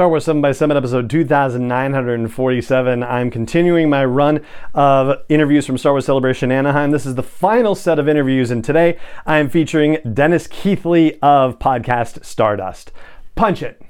Star Wars 7 by 7 episode 2947. I'm continuing my run of interviews from Star Wars Celebration Anaheim. This is the final set of interviews, and today I am featuring Dennis Keithly of podcast Stardust. Punch it.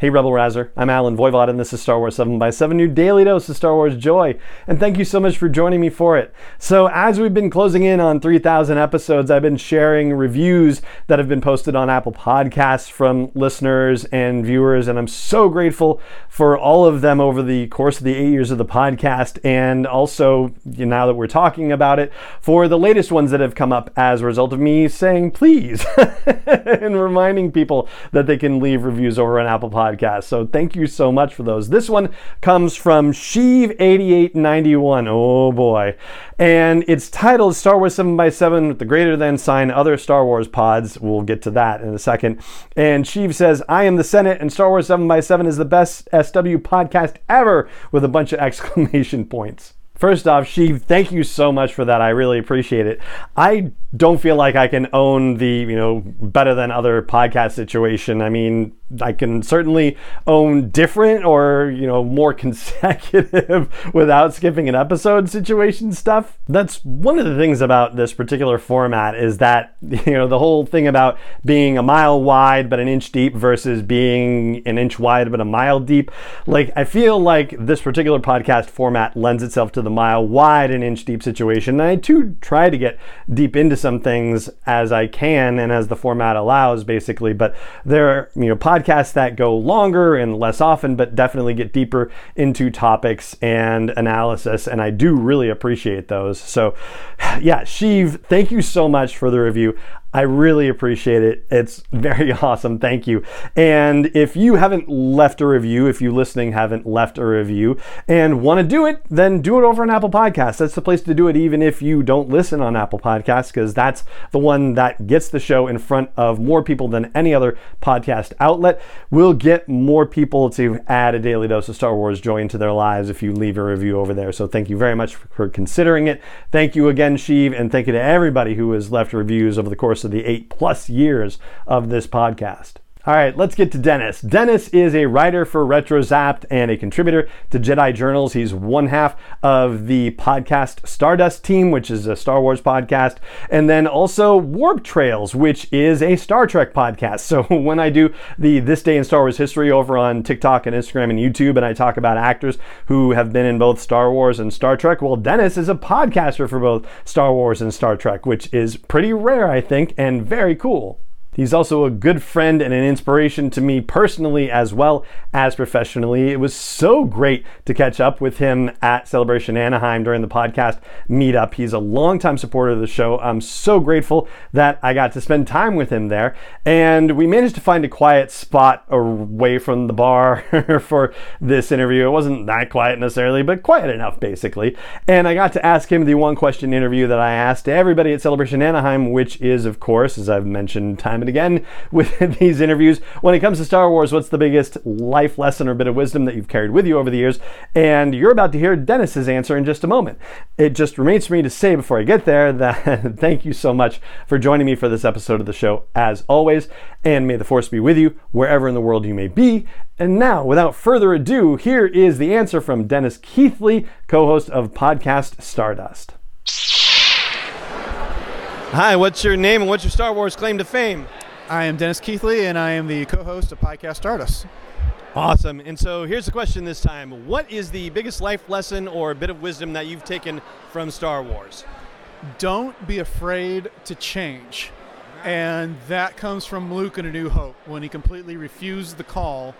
Hey, Rebel Rouser. I'm Allen Voivod, and this is Star Wars 7 by 7 your daily dose of Star Wars joy. And thank you so much for joining me for it. So, as we've been closing in on 3,000 episodes, I've been sharing reviews that have been posted on Apple Podcasts from listeners and viewers, and I'm so grateful for all of them over the course of the eight years of the podcast, and also now that we're talking about it, for the latest ones that have come up as a result of me saying please and reminding people that they can leave reviews over on Apple Podcasts podcast. So thank you so much for those. This one comes from Sheev8891. Oh boy. And it's titled Star Wars 7 by 7 with the greater than sign other Star Wars pods. We'll get to that in a second. And Sheev says, I am the Senate and Star Wars 7 by 7 is the best SW podcast ever with a bunch of exclamation points. First off, Sheev, thank you so much for that. I really appreciate it. I don't feel like I can own the, you know, better than other podcast situation. I mean, I can certainly own different or, you know, more consecutive without skipping an episode situation stuff. That's one of the things about this particular format is that, you know, the whole thing about being a mile wide but an inch deep versus being an inch wide but a mile deep. Like, I feel like this particular podcast format lends itself to the mile wide and inch deep situation. And I too try to get deep into some things as I can and as the format allows, basically. But there you know, podcasts podcasts that go longer and less often, but definitely get deeper into topics and analysis. And I do really appreciate those. So, yeah, Sheev, thank you so much for the review. I really appreciate it. It's very awesome. Thank you. And if you haven't left a review, if you listening haven't left a review and want to do it, then do it over on Apple Podcasts. That's the place to do it, even if you don't listen on Apple Podcasts, because that's the one that gets the show in front of more people than any other podcast outlet. We'll get more people to add a daily dose of Star Wars joy into their lives if you leave a review over there. So thank you very much for considering it. Thank you again, Sheev, and thank you to everybody who has left reviews over the course course of the eight plus years of this podcast. All right, let's get to Dennis. Dennis is a writer for RetroZapped and a contributor to Jedi Journals. He's one half of the podcast Stardust team, which is a Star Wars podcast, and then also Warp Trails, which is a Star Trek podcast. So when I do the This Day in Star Wars History over on TikTok and Instagram and YouTube, and I talk about actors who have been in both Star Wars and Star Trek, well, Dennis is a podcaster for both Star Wars and Star Trek, which is pretty rare, I think, and very cool. He's also a good friend and an inspiration to me personally as well as professionally. It was so great to catch up with him at Celebration Anaheim during the podcast meetup. He's a longtime supporter of the show. I'm so grateful that I got to spend time with him there. And we managed to find a quiet spot away from the bar for this interview. It wasn't that quiet necessarily, but quiet enough basically. And I got to ask him the one question interview that I asked everybody at Celebration Anaheim, which is, of course, as I've mentioned time time and again with these interviews. When it comes to Star Wars, what's the biggest life lesson or bit of wisdom that you've carried with you over the years? And you're about to hear Dennis's answer in just a moment. It just remains for me to say before I get there that thank you so much for joining me for this episode of the show, as always. And may the force be with you wherever in the world you may be. And now, without further ado, here is the answer from Dennis Keithly, co host of podcast Stardust. Hi, what's your name and what's your Star Wars claim to fame? I am Dennis Keithly, and I am the co-host of Podcast Stardust. Awesome. And so here's the question this time: What is the biggest life lesson or a bit of wisdom that you've taken from Star Wars? Don't be afraid to change. And that comes from Luke in A New Hope when he completely refused the call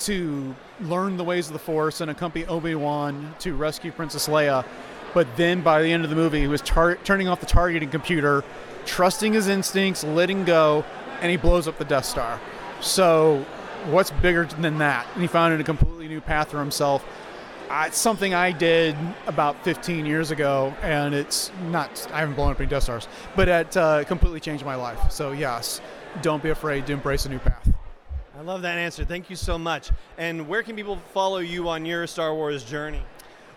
to learn the ways of the Force and accompany Obi Wan to rescue Princess Leia but then by the end of the movie, he was tar- turning off the targeting computer, trusting his instincts, letting go, and he blows up the Death Star. So, what's bigger than that? And he found a completely new path for himself. Uh, it's something I did about 15 years ago, and it's not, I haven't blown up any Death Stars, but it uh, completely changed my life. So, yes, don't be afraid to embrace a new path. I love that answer. Thank you so much. And where can people follow you on your Star Wars journey?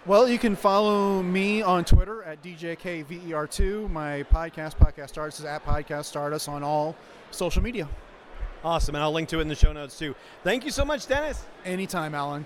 Well, you can follow me on Twitter at DJKVER2. My podcast, Podcast Stardust, is at Podcast Stardust on all social media. Awesome, and I'll link to it in the show notes too. Thank you so much, Dennis. Anytime, Allen.